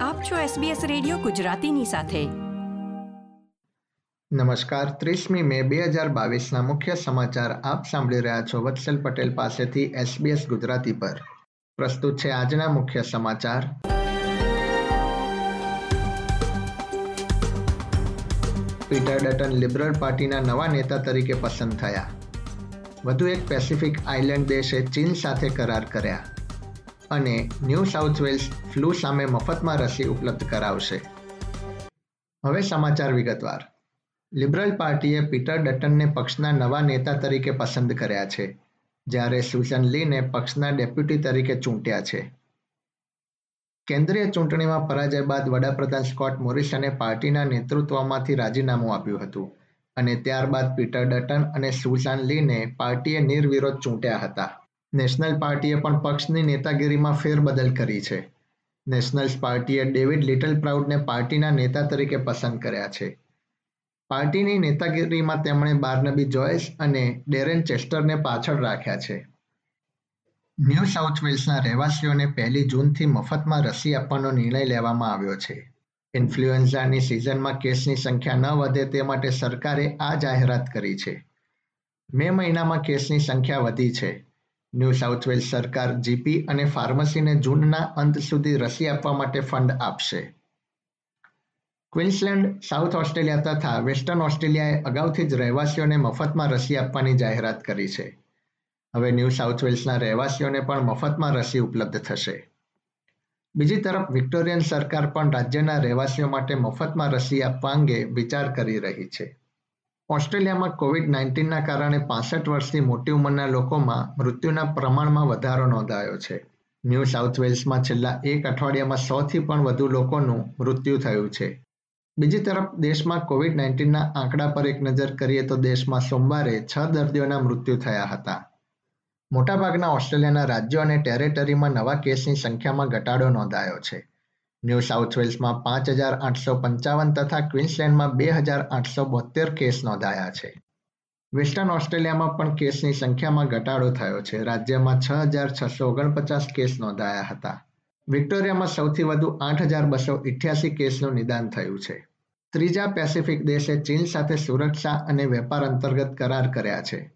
આપ છો SBS radio ગુજરાતીની સાથે. નમસ્કાર, ત્રીસમી મે બે હજાર બાવીસના મુખ્ય સમાચાર આપ સાંભળી રહ્યા છો વત્સલ પટેલ પાસેથી SBS ગુજરાતી પર. પ્રસ્તુત છે આજના મુખ્ય સમાચાર. પીટર ડટન લિબરલ પાર્ટીના નવા નેતા તરીકે પસંદ થયા. વધુ એક પેસિફિક આઇલેન્ડ દેશે ચીન સાથે કરાર કર્યા. અને ન્યૂ સાઉથ વેલ્સ ફ્લૂ સામે મફતમાં રસી ઉપલબ્ધ કરાવશે. હવે સમાચાર વિગતવાર. લિબરલ પાર્ટીએ પીટર ડટનને પક્ષના નવા નેતા તરીકે પસંદ કર્યા છે, જ્યારે સુઝન લીને પક્ષના ડેપ્યુટી તરીકે ચૂંટ્યા છે. કેન્દ્રીય ચૂંટણીમાં પરાજય બાદ વડાપ્રધાન સ્કોટ મોરિસને પાર્ટીના નેતૃત્વમાંથી રાજીનામું આપ્યું હતું અને ત્યારબાદ પીટર ડટન અને સુઝાન લીને પાર્ટીએ નિર્વિરોધ ચૂંટ્યા હતા. નેશનલ પાર્ટીએ પણ પક્ષની નેતાગીરીમાં ફેરબદલ કરી છે. નેશનલ્સ પાર્ટીએ ડેવિડ લિટલ પ્રાઉડને પાર્ટીના નેતા તરીકે પસંદ કર્યા છે. પાર્ટીની નેતાગીરીમાં તેમણે બાર્નબી જોયસ અને ડેરેન ચેસ્ટરને પાછળ રાખ્યા છે. ન્યૂ સાઉથ વેલ્સના રહેવાસીઓને પહેલી જૂનથી મફતમાં રસી આપવાનો નિર્ણય લેવામાં આવ્યો છે. ઇન્ફ્લુએન્ઝાની સિઝનમાં કેસની સંખ્યા ન વધે તે માટે સરકારે આ જાહેરાત કરી છે. મે મહિનામાં કેસની સંખ્યા વધી છે. ન્યૂ સાઉથ વેલ્સ સરકાર જીપી અને ફાર્મસીને જૂનના અંત સુધી રસી આપવા માટે ફંડ આપશે. ક્વિન્સલેન્ડ, સાઉથ ઓસ્ટ્રેલિયા તથા વેસ્ટર્ન ઓસ્ટ્રેલિયાએ અગાઉથી જ રહેવાસીઓને મફતમાં રસી આપવાની જાહેરાત કરી છે. હવે ન્યૂ સાઉથ વેલ્સના રહેવાસીઓને પણ મફતમાં રસી ઉપલબ્ધ થશે. બીજી તરફ, વિક્ટોરિયન સરકાર પણ રાજ્યના રહેવાસીઓ માટે મફતમાં રસી આપવા અંગે વિચાર કરી રહી છે. ઓસ્ટ્રેલિયામાં કોવિડ નાઇન્ટીનના કારણે પાસઠ વર્ષથી મોટી ઉંમરના લોકોમાં મૃત્યુના પ્રમાણમાં વધારો નોંધાયો છે. ન્યૂ સાઉથ વેલ્સમાં છેલ્લા એક અઠવાડિયામાં સોથી પણ વધુ લોકોનું મૃત્યુ થયું છે. બીજી તરફ, દેશમાં કોવિડ નાઇન્ટીનના આંકડા પર એક નજર કરીએ તો દેશમાં સોમવારે છ દર્દીઓના મૃત્યુ થયા હતા. મોટાભાગના ઓસ્ટ્રેલિયાના રાજ્યો અને ટેરેટરીમાં નવા કેસની સંખ્યામાં ઘટાડો નોંધાયો છે. ન્યૂ સાઉથ વેલ્સમાં પાંચ હજાર આઠસો પંચાવન તથા ક્વિન્સલેન્ડમાં બે હજાર આઠસો બોતેર કેસ નોંધાયા છે. વેસ્ટર્ન ઓસ્ટ્રેલિયામાં પણ કેસની સંખ્યામાં ઘટાડો થયો છે. રાજ્યમાં છ હજાર છસો ઓગણપચાસ કેસ નોંધાયા હતા. વિક્ટોરિયામાં સૌથી વધુ આઠ હજાર બસો ઇઠ્યાસી કેસનું નિદાન થયું છે. ત્રીજા પેસિફિક દેશે ચીન સાથે સુરક્ષા અને વેપાર અંતર્ગત કરાર કર્યા છે.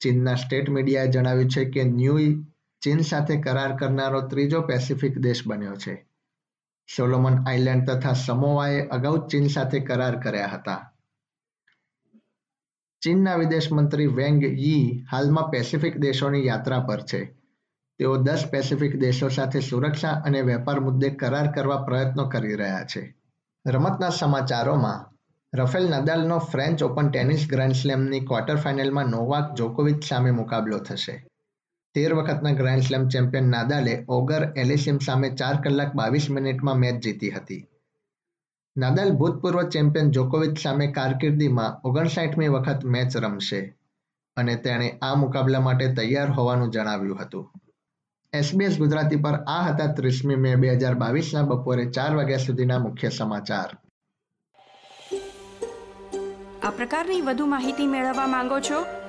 ચીનના સ્ટેટ મીડિયાએ જણાવ્યું છે કે ન્યૂ ચીન સાથે કરાર કરનારો ત્રીજો પેસિફિક દેશ બન્યો છે. સોલોમન આઇલેન્ડ તથા સમોવાએ અગાઉ ચીન સાથે કરાર કર્યા હતા. ચીનના વિદેશ મંત્રી વેંગ યી હાલમાં પેસિફિક દેશોની યાત્રા પર છે. તેઓ દસ પેસિફિક દેશો સાથે સુરક્ષા અને વેપાર મુદ્દે કરાર કરવા પ્રયત્નો કરી રહ્યા છે. રમતના સમાચારોમાં, રફેલ નદાલનો ફ્રેન્ચ ઓપન ટેનિસ ગ્રાન્ડ સ્લેમની ક્વાર્ટર ફાઇનલમાં નોવાક જોકોવિચ સામે મુકાબલો થશે. તેર વખતના ગ્રાન્ડ સ્લેમ ચેમ્પિયન નાદાલે ઓગર એલિસિમ સામે ચાર કલાક બાવીસ મિનિટમાં મેચ જીતી હતી. નાદાલ ભૂતપૂર્વ ચેમ્પિયન જોકોવિચ સામે કારકિર્દીમાં ઓગણસાઠમી વખત મેચ રમશે અને તેણે આ મુકાબલા માટે તૈયાર હોવાનું જણાવ્યું હતું. એસબીએસ ગુજરાતી પર આ હતા ત્રીસમી મે બે હજાર બાવીસના બપોરે ચાર વાગ્યા સુધીના મુખ્ય સમાચાર. આ પ્રકારની વધુ માહિતી મેળવવા માંગો છો